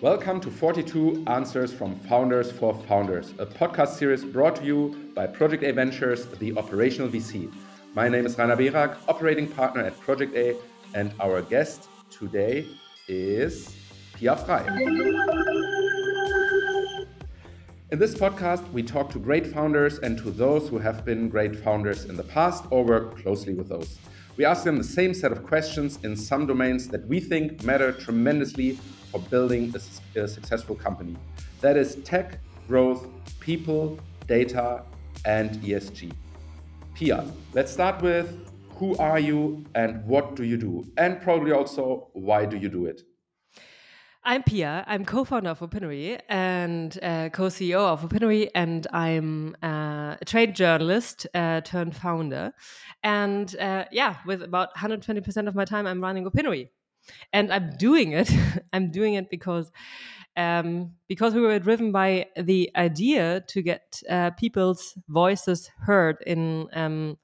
Welcome to 42 Answers from Founders for Founders, a podcast series brought to you by Project A Ventures, the operational VC. My name is Rainer Berak, operating partner at Project A, and our guest today is Pia Frey. In this podcast, we talk to great founders and to those who have been great founders in the past or work closely with those. We ask them the same set of questions in some domains that we think matter tremendously for building a, a successful company. That is tech, growth, people, data, and ESG. Pia, let's start with who are you and what do you do? And probably also, why do you do it? I'm Pia. I'm co-founder of Opinary and uh, co-CEO of Opinary, and I'm uh, a trade journalist uh, turned founder. And uh, yeah, with about 120% of my time, I'm running Opinary, and I'm doing it. I'm doing it because um, because we were driven by the idea to get uh, people's voices heard in um,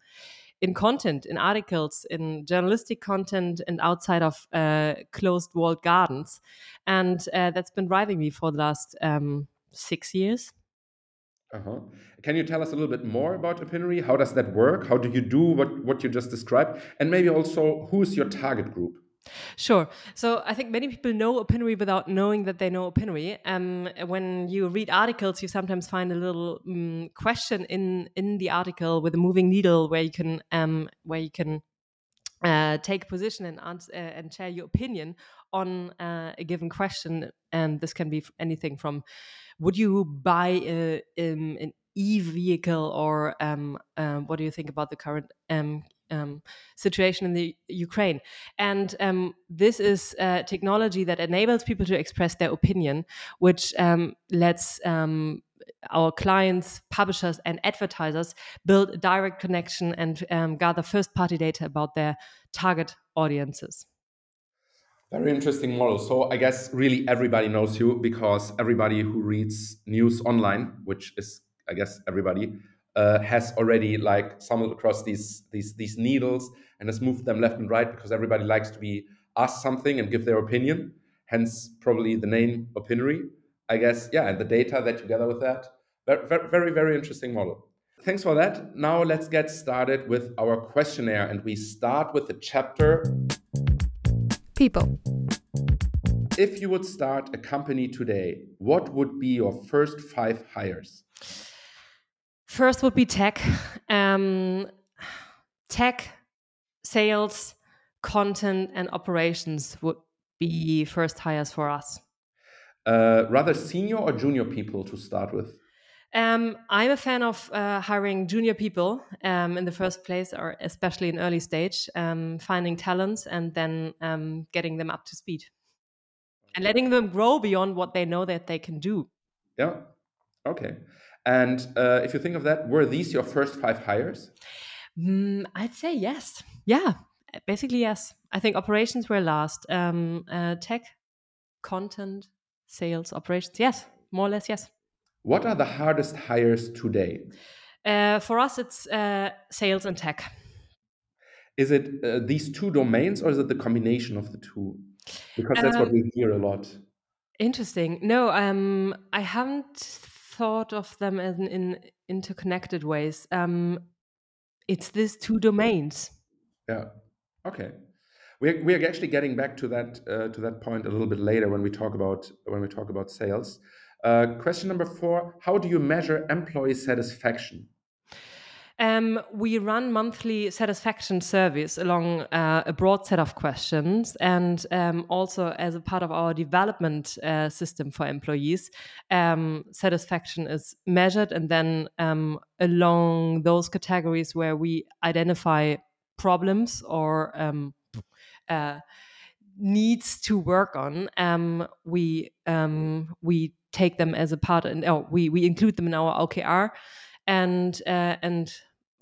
in content, in articles, in journalistic content, and outside of uh, closed walled gardens. And uh, that's been driving me for the last um, six years. Uh-huh. Can you tell us a little bit more about Opinary? How does that work? How do you do what, what you just described? And maybe also, who is your target group? Sure. So I think many people know Opinary without knowing that they know Opinary. Um, when you read articles, you sometimes find a little um, question in in the article with a moving needle where you can um, where you can uh, take a position and answer uh, and share your opinion on uh, a given question. And this can be anything from would you buy a, um, an e vehicle or um, uh, what do you think about the current um, um, situation in the Ukraine. And um, this is uh, technology that enables people to express their opinion, which um, lets um, our clients, publishers, and advertisers build a direct connection and um, gather first party data about their target audiences. Very interesting model. So I guess really everybody knows you because everybody who reads news online, which is I guess everybody, uh, has already like stumbled across these these these needles and has moved them left and right because everybody likes to be asked something and give their opinion. Hence, probably the name Opinary. I guess, yeah, and the data that you gather with that. Very, very, very interesting model. Thanks for that. Now let's get started with our questionnaire, and we start with the chapter People. If you would start a company today, what would be your first five hires? First would be tech. Um, tech, sales, content, and operations would be first hires for us. Uh, rather senior or junior people to start with? Um, I'm a fan of uh, hiring junior people um, in the first place, or especially in early stage, um, finding talents and then um, getting them up to speed and letting them grow beyond what they know that they can do. Yeah. Okay. And uh, if you think of that, were these your first five hires? Mm, I'd say yes. Yeah, basically yes. I think operations were last. Um, uh, tech, content, sales, operations. Yes, more or less yes. What are the hardest hires today? Uh, for us, it's uh, sales and tech. Is it uh, these two domains, or is it the combination of the two? Because that's um, what we hear a lot. Interesting. No, um, I haven't thought of them as in, in interconnected ways. Um, it's these two domains. Yeah. Okay. We're, we're actually getting back to that uh, to that point a little bit later when we talk about when we talk about sales. Uh, question number four: How do you measure employee satisfaction? Um, we run monthly satisfaction surveys along uh, a broad set of questions, and um, also as a part of our development uh, system for employees, um, satisfaction is measured, and then um, along those categories where we identify problems or um, uh, needs to work on, um, we we take them as a part, and oh, we we include them in our OKR and uh, and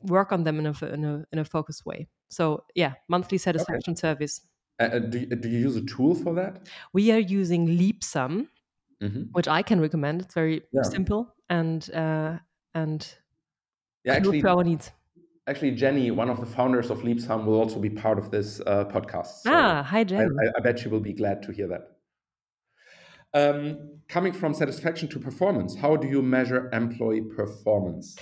work on them in a, in a in a focused way. So yeah, monthly satisfaction okay. service. Uh, do, you, do you use a tool for that? We are using Leapsome, mm-hmm. which I can recommend. It's very yeah. simple and uh, and yeah, actually, to our needs. Actually, Jenny, one of the founders of Leapsome, will also be part of this uh, podcast. So ah, hi, Jenny. I, I, bet she will be glad to hear that. Um, coming from satisfaction to performance, how do you measure employee performance?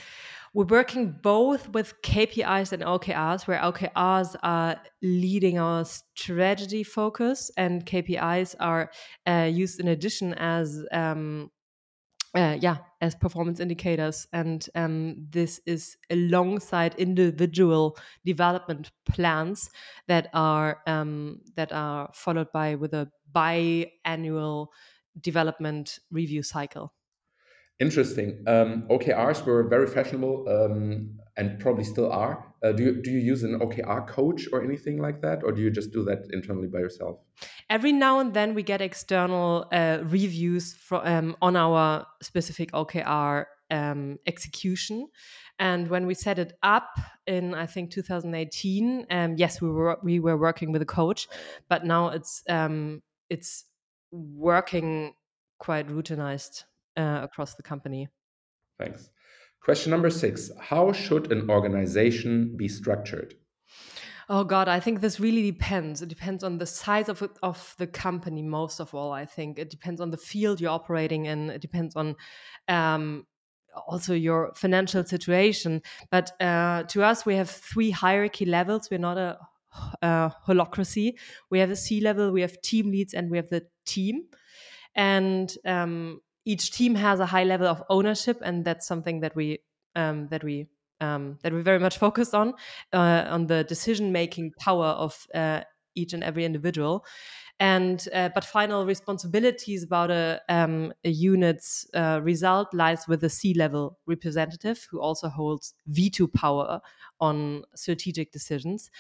We're working both with KPIs and OKRs, where OKRs are leading our strategy focus, and KPIs are uh, used in addition as um, uh, yeah as performance indicators and um, this is alongside individual development plans that are um, that are followed by with a biannual development review cycle Interesting. Um, OKRs were very fashionable um, and probably still are. Uh, do you do you use an OKR coach or anything like that, or do you just do that internally by yourself? Every now and then we get external uh, reviews from um, on our specific OKR um, execution. And when we set it up in, I think 2018, um, yes, we were we were working with a coach, but now it's um, it's working quite routinized uh, across the company. Thanks. Question number six How should an organization be structured? Oh God, I think this really depends. It depends on the size of of the company. Most of all, I think it depends on the field you're operating in. It depends on um, also your financial situation. But uh, to us, we have three hierarchy levels. We're not a, a holacracy. We have the C level, we have team leads, and we have the team. And um, each team has a high level of ownership, and that's something that we um, that we um, that we very much focused on uh, on the decision making power of uh, each and every individual. And uh, but final responsibilities about a, um, a unit's uh, result lies with the C level representative who also holds veto power on strategic decisions.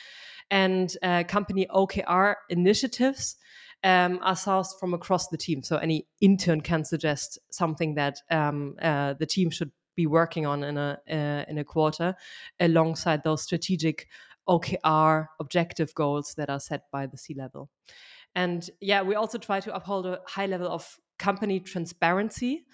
And uh, company OKR initiatives um, are sourced from across the team. So any intern can suggest something that um, uh, the team should be working on in a uh, in a quarter, alongside those strategic OKR objective goals that are set by the C level. And yeah, we also try to uphold a high level of company transparency.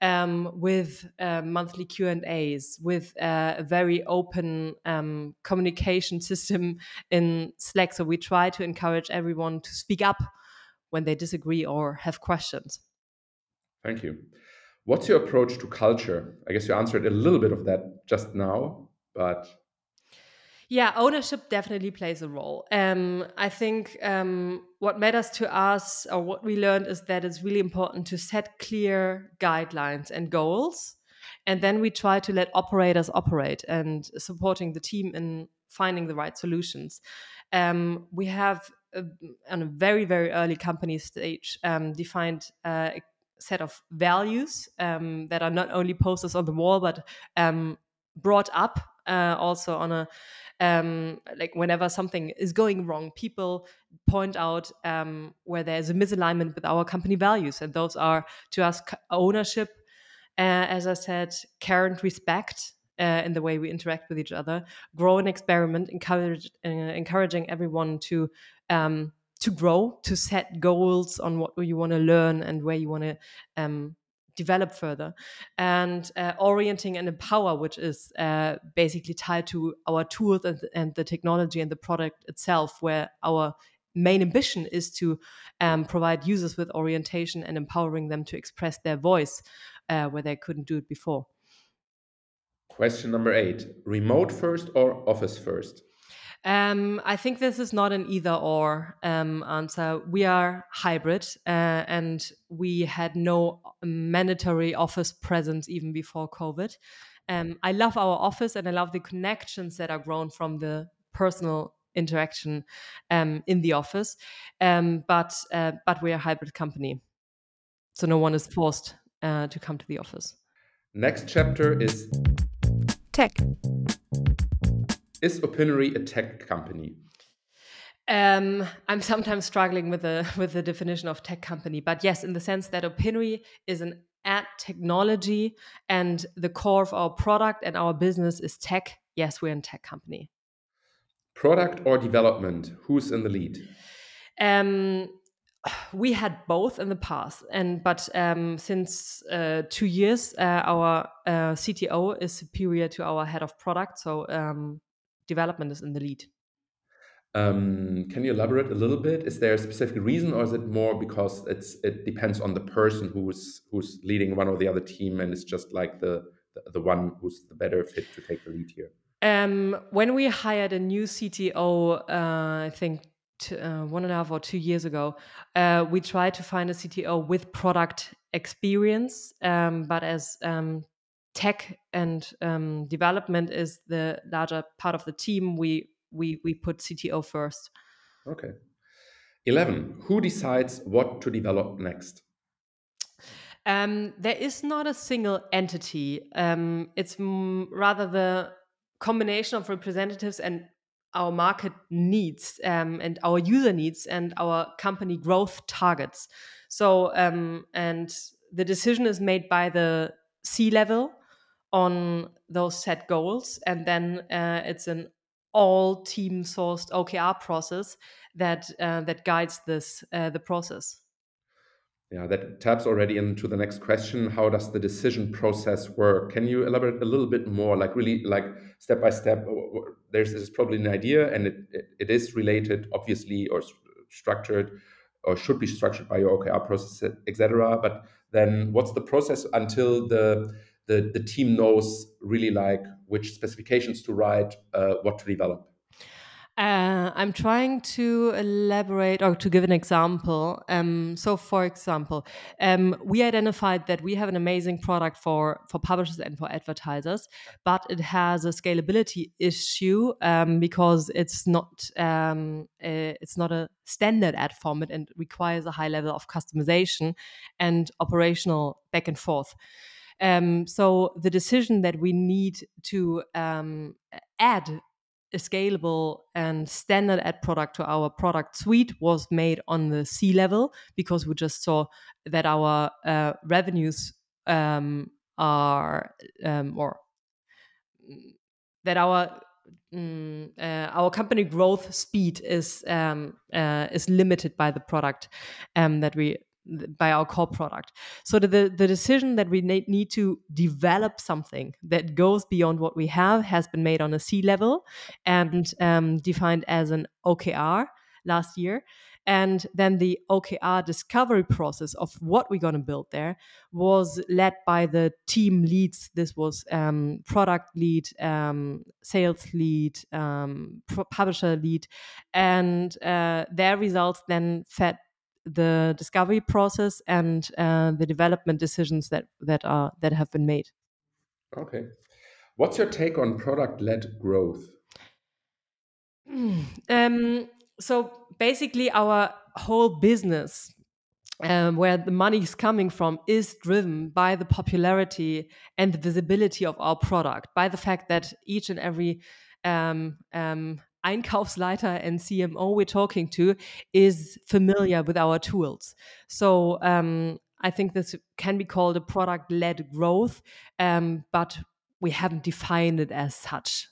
Um, with uh, monthly Q and A's, with uh, a very open um, communication system in Slack. So we try to encourage everyone to speak up when they disagree or have questions. Thank you. What's your approach to culture? I guess you answered a little bit of that just now, but yeah, ownership definitely plays a role. Um, I think um, what matters to us, or what we learned, is that it's really important to set clear guidelines and goals, and then we try to let operators operate and supporting the team in finding the right solutions. Um, we have uh, on a very very early company stage um, defined uh, a set of values um, that are not only posters on the wall but um, brought up uh, also on a um, like whenever something is going wrong, people point out um, where there's a misalignment with our company values, and those are to us ownership, uh, as I said, care and respect. Uh, in the way we interact with each other, grow and experiment, encourage, uh, encouraging everyone to um, to grow, to set goals on what you want to learn and where you want to um, develop further and uh, orienting and empower which is uh, basically tied to our tools and, and, the technology and the product itself where our main ambition is to um, provide users with orientation and empowering them to express their voice uh, where they couldn't do it before. Question number eight remote first or office first um, I think this is not an either or um, answer. We are hybrid uh, and we had no mandatory office presence even before COVID. Um, I love our office and I love the connections that are grown from the personal interaction um, in the office. Um, but uh, but we are a hybrid company, so no one is forced uh, to come to the office. Next chapter is tech. Is Opinary a tech company? Um, I'm sometimes struggling with the with the definition of tech company, but yes, in the sense that Opinary is an ad technology, and the core of our product and our business is tech. Yes, we're a tech company. Product or development? Who's in the lead? Um, we had both in the past, and but um, since uh, two years, uh, our uh, CTO is superior to our head of product. So um, development is in the lead. Um, can you elaborate a little bit? Is there a specific reason, or is it more because it's it depends on the person who's who's leading one or the other team, and it's just like the the, the one who's the better fit to take the lead here? Um, when we hired a new CTO, uh, I think t- uh, one and a half or two years ago, uh, we tried to find a CTO with product experience, um, but as um, tech and um, development is the larger part of the team, we we we put CTO first. Okay. Eleven. Who decides what to develop next? Um, there is not a single entity. Um, it's m- rather the combination of representatives and our market needs um, and our user needs and our company growth targets. So, um, and the decision is made by the C level on those set goals, and then uh, it's an all team sourced OKR process that uh, that guides this uh, the process. Yeah, that taps already into the next question. How does the decision process work? Can you elaborate a little bit more, like really, like step by step? There's, there's probably an idea, and it, it, is related, obviously, or structured, or should be structured by your OKR process, etc. But then, what's the process until the the, the team knows really like which specifications to write, uh, what to develop? Uh, I'm trying to elaborate or to give an example. Um, so, for example, um, we identified that we have an amazing product for for publishers and for advertisers, but it has a scalability issue um, because it's not um, a, it's not a standard ad format and requires a high level of customization and operational back and forth. Um, so the decision that we need to um, add a scalable and standard ad product to our product suite was made on the C level because we just saw that our uh, revenues um, are um, or that our mm, uh, our company growth speed is um, uh, is limited by the product um, that we by our core product. So the, the decision that we need to develop something that goes beyond what we have has been made on a C level and um, defined as an OKR last year. And then the OKR discovery process of what we're going to build there was led by the team leads. This was um, product lead, um, sales lead, um, publisher lead, and uh, their results then fed the discovery process and uh, the development decisions that that are that have been made. Okay, what's your take on product-led growth? Um, so basically, our whole business, um, where the money is coming from, is driven by the popularity and the visibility of our product, by the fact that each and every um, um, Einkaufsleiter and CMO we're talking to is familiar with our tools. So um, I think this can be called a product led growth, um, but we haven't defined it as such.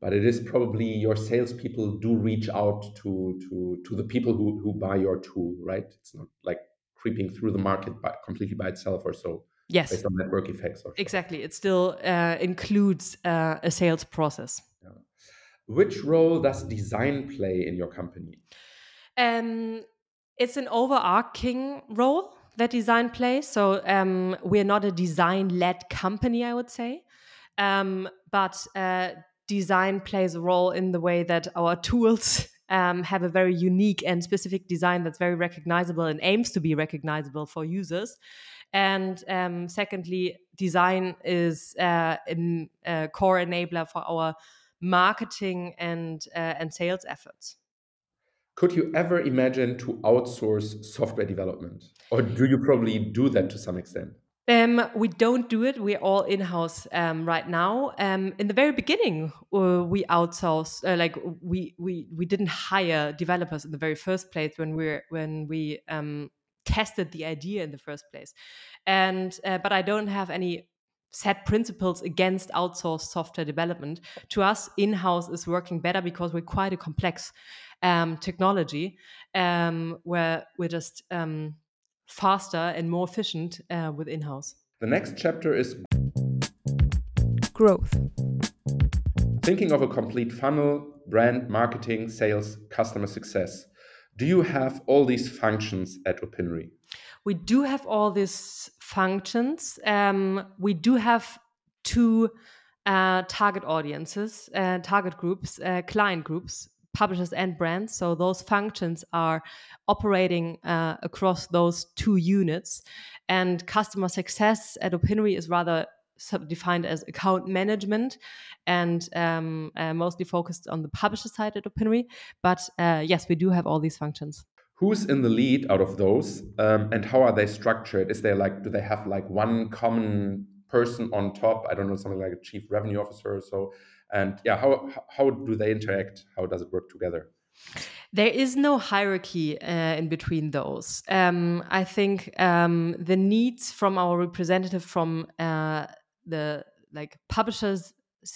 But it is probably your salespeople do reach out to to to the people who who buy your tool, right? It's not like creeping through the market by, completely by itself or so. Yes, based on network effects or so. exactly. It still uh, includes uh, a sales process. Which role does design play in your company? Um, it's an overarching role that design plays. So um, we're not a design-led company, I would say, um, but uh, design plays a role in the way that our tools um, have a very unique and specific design that's very recognizable and aims to be recognizable for users. And um, secondly, design is uh, a core enabler for our marketing and uh, and sales efforts. Could you ever imagine to outsource software development, or do you probably do that to some extent? Um, we don't do it. We're all in house um, right now. Um, in the very beginning, uh, we outsourced. Uh, like we we we didn't hire developers in the very first place when we when we um, tested the idea in the first place. And uh, but I don't have any set principles against outsourced software development. To us, in house is working better because we're quite a complex um, technology um, where we're just um, faster and more efficient uh, with in house. The next chapter is growth. Thinking of a complete funnel, brand, marketing, sales, customer success. Do you have all these functions at Opinary? We do have all these functions. Um, we do have two uh, target audiences, uh, target groups, uh, client groups, publishers and brands. So those functions are operating uh, across those two units. And customer success at Opinary is rather defined as account management and um, uh, mostly focused on the publisher side at Opinary. But uh, yes, we do have all these functions. Who's in the lead out of those, um, and how are they structured? Is there like, do they have like one common person on top? I don't know, something like a chief revenue officer or so. And yeah, how how do they interact? How does it work together? There is no hierarchy uh, in between those. Um, I think um, the needs from our representative from uh, the like publishers,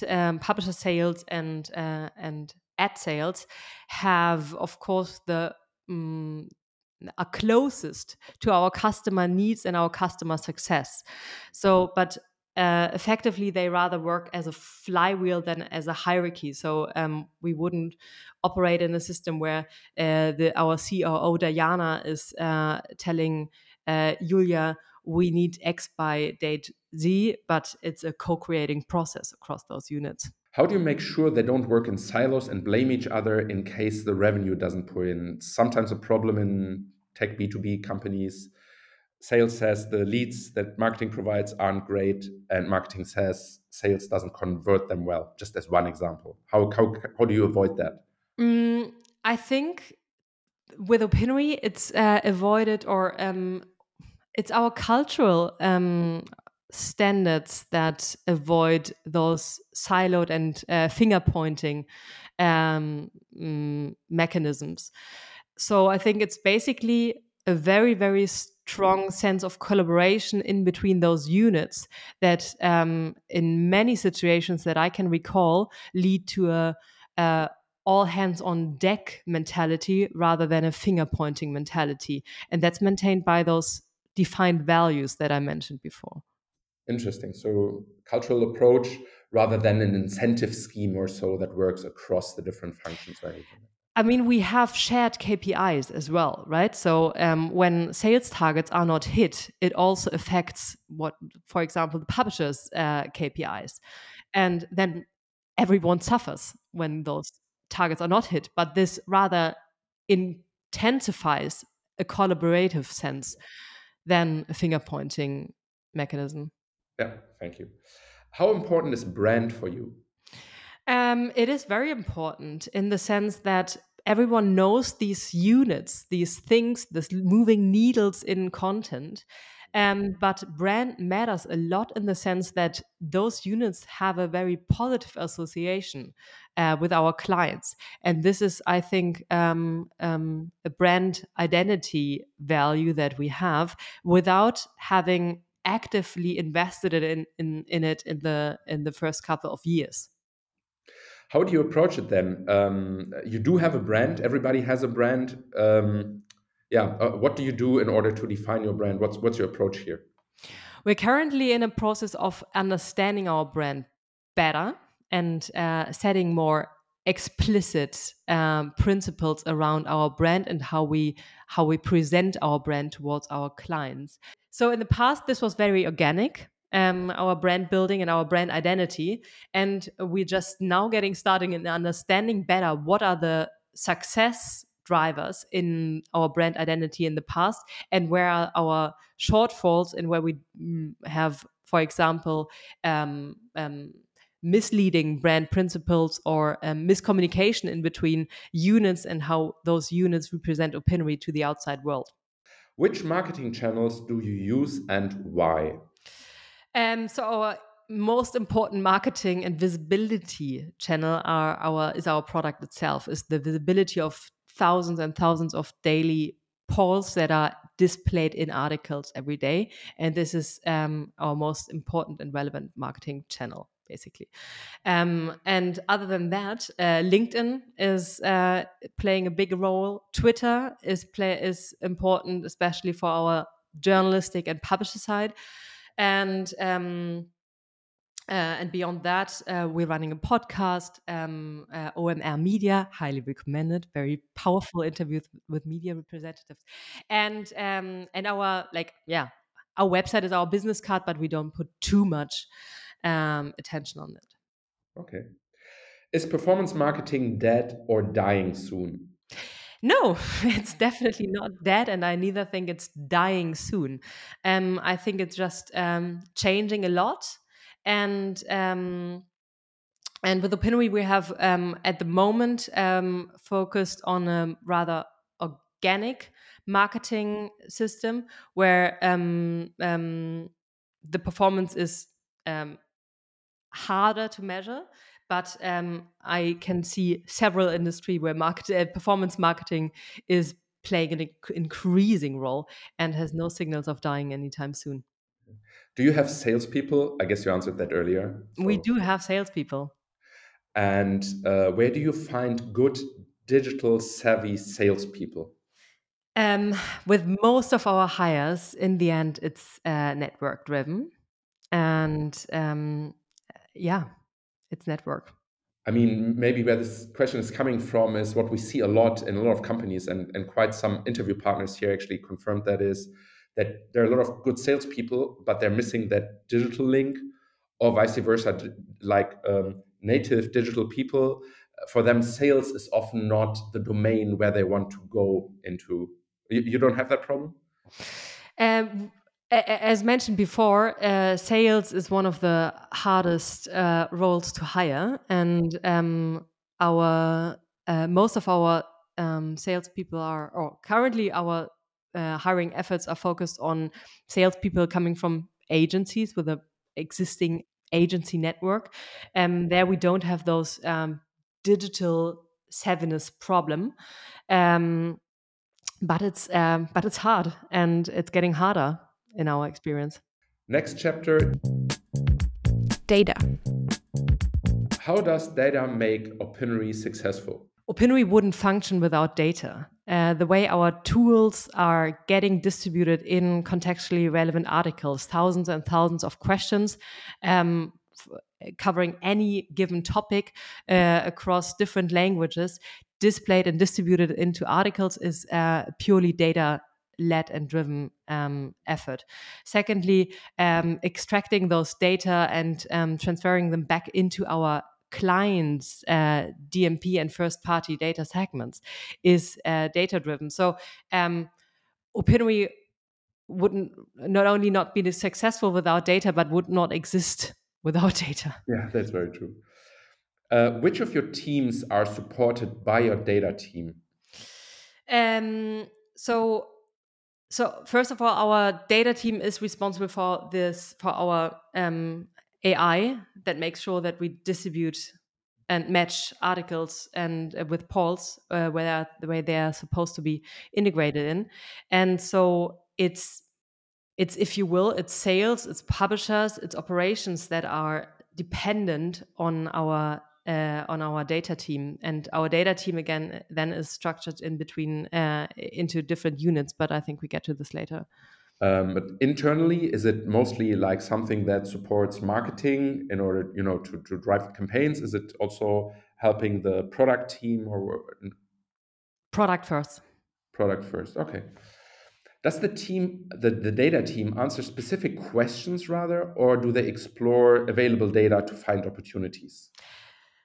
um, publisher sales and uh, and ad sales have, of course, the um, are closest to our customer needs and our customer success. So, but uh, effectively they rather work as a flywheel than as a hierarchy. So um, we wouldn't operate in a system where uh, the, our COO Diana is uh, telling uh, Julia we need X by date Z, but it's a co-creating process across those units. How do you make sure they don't work in silos and blame each other in case the revenue doesn't pour in? Sometimes a problem in tech B2B companies sales says the leads that marketing provides aren't great and marketing says sales doesn't convert them well just as one example how how, how do you avoid that mm, i think with Opinary it's uh, avoided or um, it's our cultural um, standards that avoid those siloed and uh, finger pointing um, mm, mechanisms. So i think it's basically a very very strong sense of collaboration in between those units that um, in many situations that i can recall lead to a, a all hands on deck mentality rather than a finger pointing mentality. And that's maintained by those defined values that i mentioned before interesting so cultural approach rather than an incentive scheme or so that works across the different functions or anything I mean, we have shared KPIs as well, right? So um, when sales targets are not hit, it also affects what, for example, the publishers' uh, KPIs, and then everyone suffers when those targets are not hit. But this rather intensifies a collaborative sense than a finger pointing mechanism. Yeah, thank you. How important is brand for you? Um, it is very important in the sense that everyone knows these units, these things, these moving needles in content. Um, but brand matters a lot in the sense that those units have a very positive association uh, with our clients. And this is, I think, um, um, a brand identity value that we have without having actively invested in, in, in it in the in the first couple of years. How do you approach it then? Um, you do have a brand. Everybody has a brand. Um, yeah. Uh, what do you do in order to define your brand? What's what's your approach here? We're currently in a process of understanding our brand better and uh, setting more explicit um, principles around our brand and how we how we present our brand towards our clients. So in the past, this was very organic um, our brand building and our brand identity. And we're just now getting started in understanding better what are the success drivers in our brand identity in the past and where are our shortfalls and where we mm, have, for example, um, um, misleading brand principles or um, miscommunication in between units and how those units represent Opinary to the outside world. Which marketing channels do you use and why? Um, so our most important marketing and visibility channel are our is our product itself. Is the visibility of thousands and thousands of daily polls that are displayed in articles every day, and this is um, our most important and relevant marketing channel basically. Um, and other than that, uh, LinkedIn is uh, playing a big role. Twitter is play is important, especially for our journalistic and publisher side and um, Uh, and beyond that, uh, we're running a podcast, um, uh, OMR Media, highly recommended. Very powerful interviews with media representatives, and um, and our like yeah, our website is our business card, but we don't put too much um, attention on it. Okay, is performance marketing dead or dying soon? No, it's definitely not dead, and I neither think it's dying soon. Um, I think it's just um, changing a lot, and um, and with Opinary, we have um, at the moment um, focused on a rather organic marketing system where um, um, the performance is um, harder to measure. But um, I can see several industry where market uh, performance marketing is playing an inc- increasing role and has no signals of dying anytime soon. Do you have salespeople? I guess you answered that earlier. We do have salespeople. And uh, where do you find good digital savvy salespeople? Um, with most of our hires, in the end, it's uh, network driven, and um, yeah, it's network. I mean, maybe where this question is coming from is what we see a lot in a lot of companies, and, and quite some interview partners here actually confirmed that is that there are a lot of good salespeople, but they're missing that digital link, or vice versa, like um, native digital people. For them, sales is often not the domain where they want to go into. You, you don't have that problem? Um, as mentioned before, uh, sales is one of the hardest uh, roles to hire, and um, our uh, most of our um, salespeople are, or currently our uh, hiring efforts are focused on salespeople coming from agencies with a existing agency network. And there we don't have those um, digital savviness problem. Um, but it's um, but it's hard and it's getting harder in our experience. Next chapter Data. How does data make Opinary successful? Opinary wouldn't function without data. Uh, the way our tools are getting distributed in contextually relevant articles, thousands and thousands of questions, um, covering any given topic uh, across different languages, displayed and distributed into articles is uh, purely data led and driven um, effort. Secondly, um, extracting those data and um, transferring them back into our clients' uh, DMP and first party data segments is uh, data driven. So, um, Opinary wouldn't not only not be successful without data, but would not exist without data. Yeah, that's very true. Uh, which of your teams are supported by your data team? Um, so, so first of all, our data team is responsible for this for our um, AI that makes sure that we distribute and match articles and uh, with polls uh, where the way they are supposed to be integrated in, and so it's it's if you will, it's sales, it's publishers, it's operations that are dependent on our uh, on our data team and our data team again then is structured in between uh, into different units but i think we get to this later Um, but internally, is it mostly like something that supports marketing in order, you know, to, to drive campaigns? Is it also helping the product team or product first product first? Okay. Does the team, the, the data team, answer specific questions rather, or do they explore available data to find opportunities?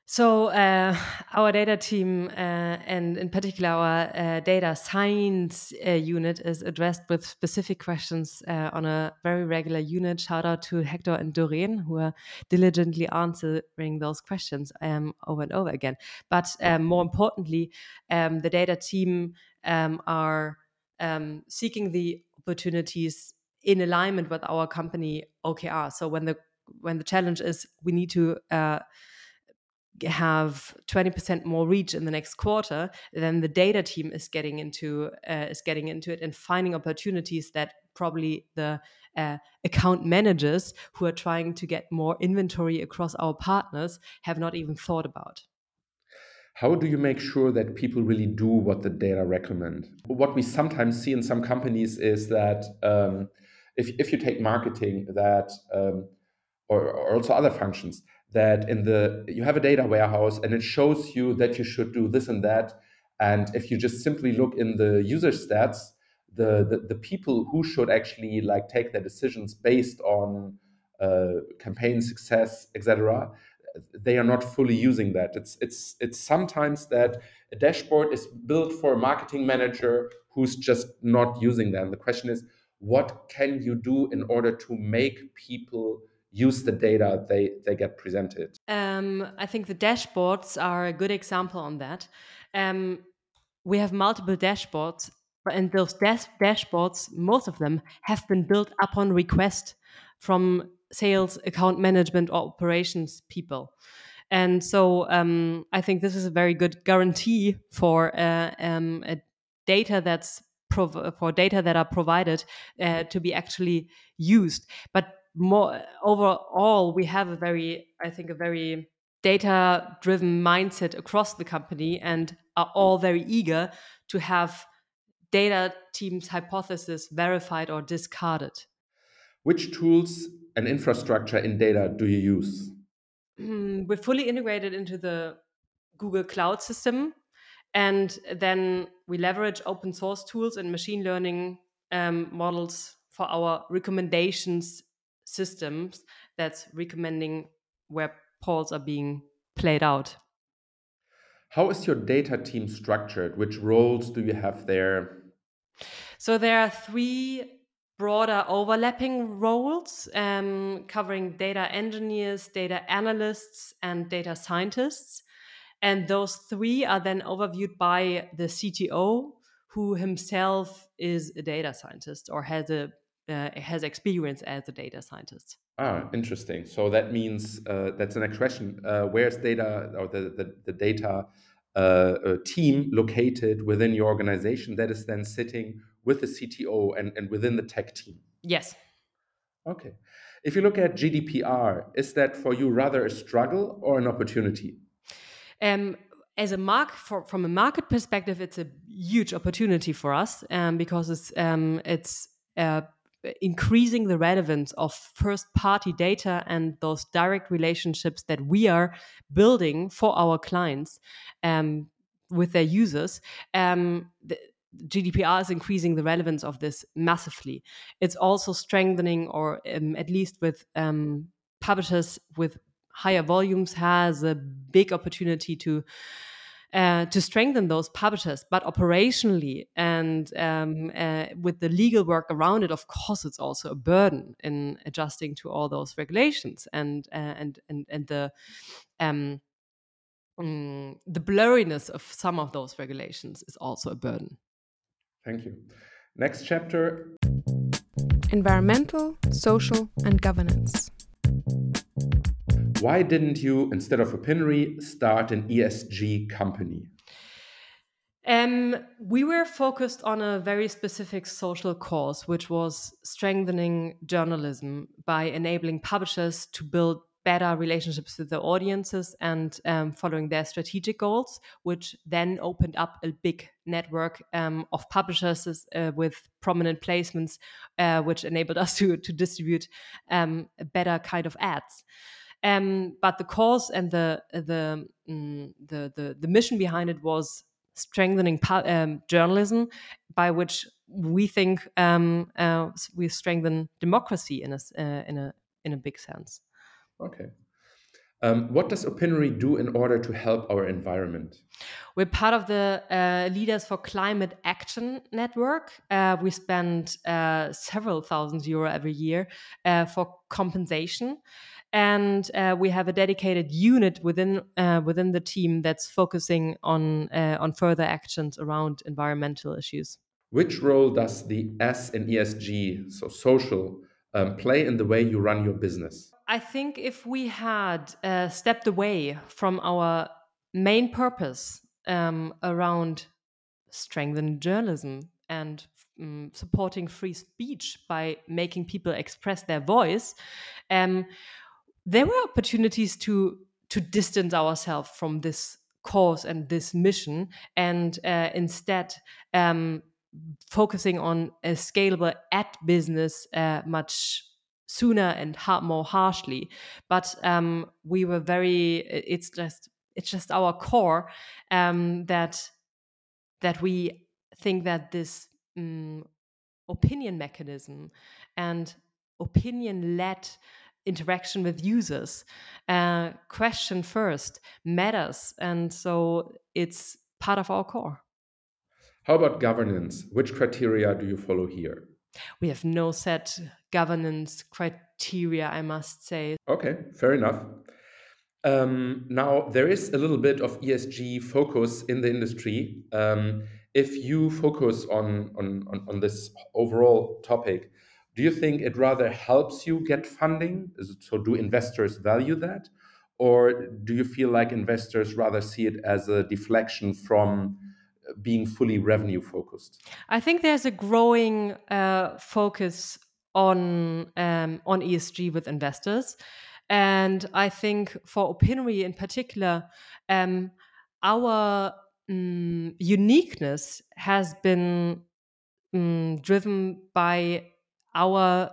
So uh, our data team, uh, and in particular our uh, data science uh, unit, is addressed with specific questions uh, on a very regular unit. Shout out to Hector and Doreen, who are diligently answering those questions um, over and over again. But um, more importantly, um, the data team um, are um, seeking the opportunities in alignment with our company OKR. So when the when the challenge is we need to have 20% more reach in the next quarter then the data team is getting into uh, is getting into it and finding opportunities that probably the uh, account managers who are trying to get more inventory across our partners have not even thought about. How do you make sure that people really do what the data recommend? What we sometimes see in some companies is that um, if, if you take marketing that um, or, or also other functions that in the you have a data warehouse and it shows you that you should do this and that. And if you just simply look in the user stats the the, the people who should actually like take their decisions based on uh, campaign success etc they are not fully using that. It's it's it's sometimes that a dashboard is built for a marketing manager who's just not using that. And the question is what can you do in order to make people use the data they, they get presented? Um, I think the dashboards are a good example on that. Um, we have multiple dashboards, and those dash- dashboards, most of them have been built upon request from sales, account management, or operations people. And so um, I think this is a very good guarantee for uh, um, data that's for data that are provided uh, to be actually used. But more overall, we have a very, I think, a very data driven mindset across the company and are all very eager to have data teams hypothesis verified or discarded. Which tools and infrastructure in data do you use? Mm, we're fully integrated into the google cloud system and then we leverage open source tools and machine learning um, models for our recommendations systems that's recommending where polls are being played out. How is your data team structured? Which roles do you have there? So there are three broader overlapping roles um, covering data engineers, data analysts, and data scientists. And those three are then overviewed by the CTO, who himself is a data scientist or has a uh, has experience as a data scientist. Ah, interesting. So that means uh, that's the next question. Uh, where's data or the the, the data uh, uh, team located within your organization that is then sitting with the CTO and, and within the tech team? Yes. Okay. If you look at GDPR, is that for you rather a struggle or an opportunity? Um, as a mark for, from a market perspective, it's a huge opportunity for us um, because it's um, it's uh, increasing the relevance of first party data and those direct relationships that we are building for our clients um, with their users. Um, the, GDPR is increasing the relevance of this massively. It's also strengthening, or um, at least with um, publishers with higher volumes, has a big opportunity to uh, to strengthen those publishers. But operationally and um, uh, with the legal work around it, of course, it's also a burden in adjusting to all those regulations and uh, and and and the um, mm, the blurriness of some of those regulations is also a burden. Thank you. Next chapter Environmental, social, and governance. Why didn't you, instead of Opinary, start an ESG company? Um, we were focused on a very specific social cause, which was strengthening journalism by enabling publishers to build better relationships with their audiences and um, following their strategic goals, which then opened up a big network um, of publishers uh, with prominent placements, uh, which enabled us to, to distribute um, better kind of ads. Um, but the cause and the the, mm, the the the mission behind it was strengthening um, journalism, by which we think um, uh, we strengthen democracy in a uh, in a in a big sense. Okay. Um, what does Opinary do in order to help our environment? We're part of the uh, Leaders for Climate Action Network. Uh, we spend uh, several thousand euro every year uh, for compensation and uh, we have a dedicated unit within uh, within the team that's focusing on uh, on further actions around environmental issues. Which role does the S in ESG, so social, um, play in the way you run your business? I think if we had uh, stepped away from our main purpose um, around strengthening journalism and um, supporting free speech by making people express their voice, um, there were opportunities to to distance ourselves from this cause and this mission and uh, instead um, focusing on a scalable ad business uh, much sooner and ha- more harshly. But um, we were very. It's just it's just our core um, that that we think that this um, opinion mechanism and opinion led interaction with users. Uh, question first matters and so it's part of our core. How about governance? Which criteria do you follow here? We have no set governance criteria i must say. Okay fair enough. Um, now there is a little bit of esg focus in the industry. Um, if you focus on, on, on, on this overall topic do you think it rather helps you get funding? So, do investors value that? Or do you feel like investors rather see it as a deflection from being fully revenue focused? I think there's a growing uh, focus on um, on ESG with investors, and I think for Opinary in particular, um, our um, uniqueness has been mm, driven by our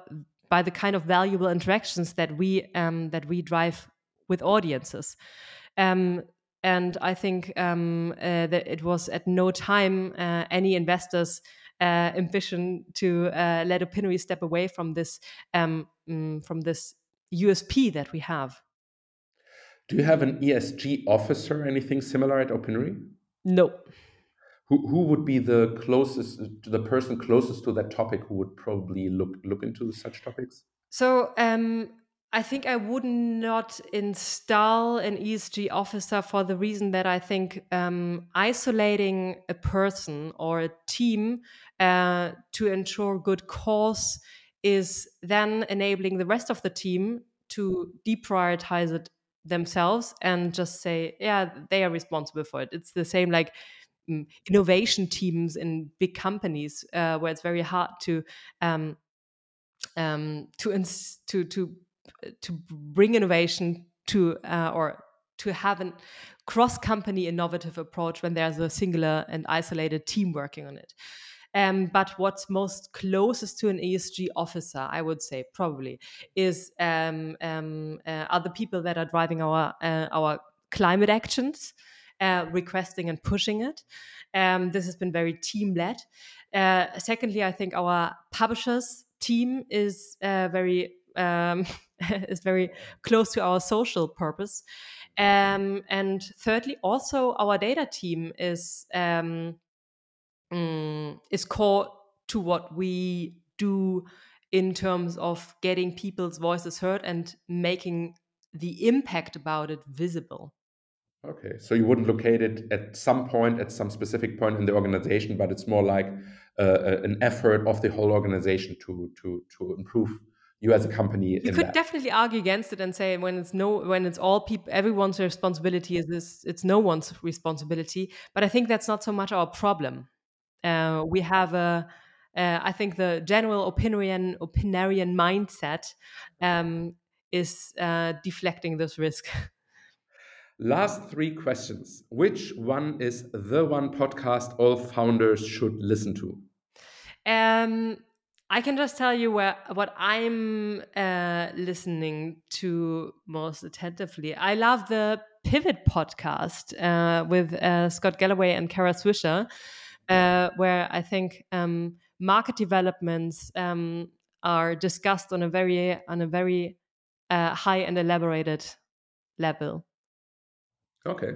by the kind of valuable interactions that we um, that we drive with audiences. Um, and I think um, uh, that it was at no time uh, any investors' uh, ambition to uh, let Opinary step away from this um, mm, from this USP that we have. Do you have an ESG officer, anything similar at Opinary? No who, who would be the closest to the person closest to that topic who would probably look look into such topics? So um, i think i would not install an esg officer for the reason that i think um, isolating a person or a team uh, to ensure good cause is then enabling the rest of the team to deprioritize it themselves and just say yeah they are responsible for it. It's the same like innovation teams in big companies uh, where it's very hard to um, um, to ins- to to to bring innovation to uh, or to have a cross company innovative approach when there's a singular and isolated team working on it. Um, but what's most closest to an ESG officer, I would say, probably, is um, um, uh, are the people that are driving our uh, our climate actions uh, requesting and pushing it. Um, this has been very team led. Uh, secondly, I think our publishers team is uh, very um, is very close to our social purpose. Um, and thirdly, also our data team is um, mm, is core to what we do in terms of getting people's voices heard and making the impact about it visible. Okay, so you wouldn't locate it at some point, at some specific point in the organization, but it's more like uh, an effort of the whole organization to to to improve you as a company. You could that. definitely argue against it and say when it's no when it's all people everyone's responsibility is this it's no one's responsibility. But I think that's not so much our problem. Uh, we have a uh, I think the general opinion opinarian mindset um, is uh, deflecting this risk. Last three questions. Which one is the one podcast all founders should listen to? Um, I can just tell you where what I'm uh, listening to most attentively. I love the Pivot podcast uh, with uh, Scott Galloway and Kara Swisher, uh, where I think um, market developments um, are discussed on a very on a very uh, high and elaborated level. Okay.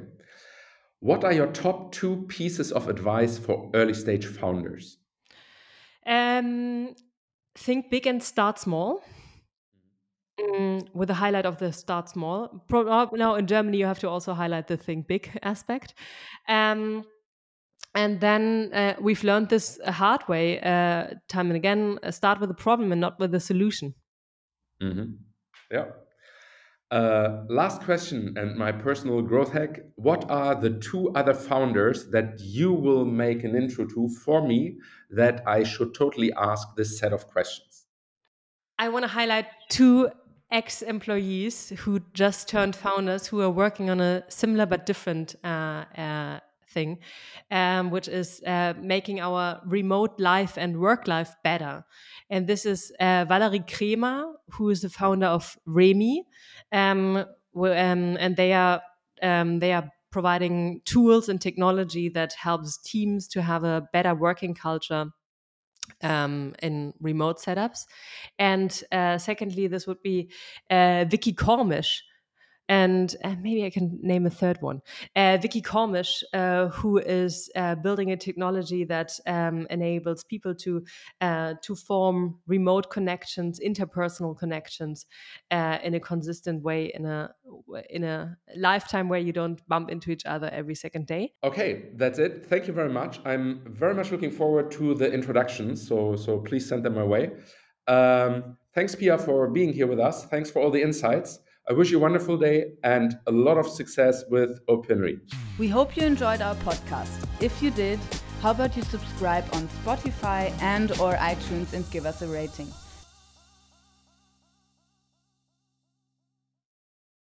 What are your top two pieces of advice for early stage founders? Um, think big and start small. Mm, with the highlight of the start small. Pro- uh, now in Germany, you have to also highlight the think big aspect. Um, and then uh, we've learned this hard way, uh, time and again. Uh, start with the problem and not with the solution. Mm-hmm. Yeah. Uh, last question and my personal growth hack. What are the two other founders that you will make an intro to for me that I should totally ask this set of questions? I want to highlight two ex employees who just turned founders who are working on a similar but different uh, uh, thing, um, which is uh, making our remote life and work life better. And this is uh, Valerie Kremer, who is the founder of Remi, um, um, and they are um, they are providing tools and technology that helps teams to have a better working culture um, in remote setups. And uh, secondly, this would be uh, Vicky Cormish, and uh, maybe I can name a third one. Uh, Vicky Cormish, uh, who is uh, building a technology that um, enables people to uh, to form remote connections, interpersonal connections, uh, in a consistent way in a in a lifetime where you don't bump into each other every second day. Okay, that's it. Thank you very much. I'm very much looking forward to the introductions. So so please send them my way. Um, thanks, Pia, for being here with us. Thanks for all the insights. I wish you a wonderful day and a lot of success with Opinary. We hope you enjoyed our podcast. If you did, how about you subscribe on Spotify and or iTunes and give us a rating.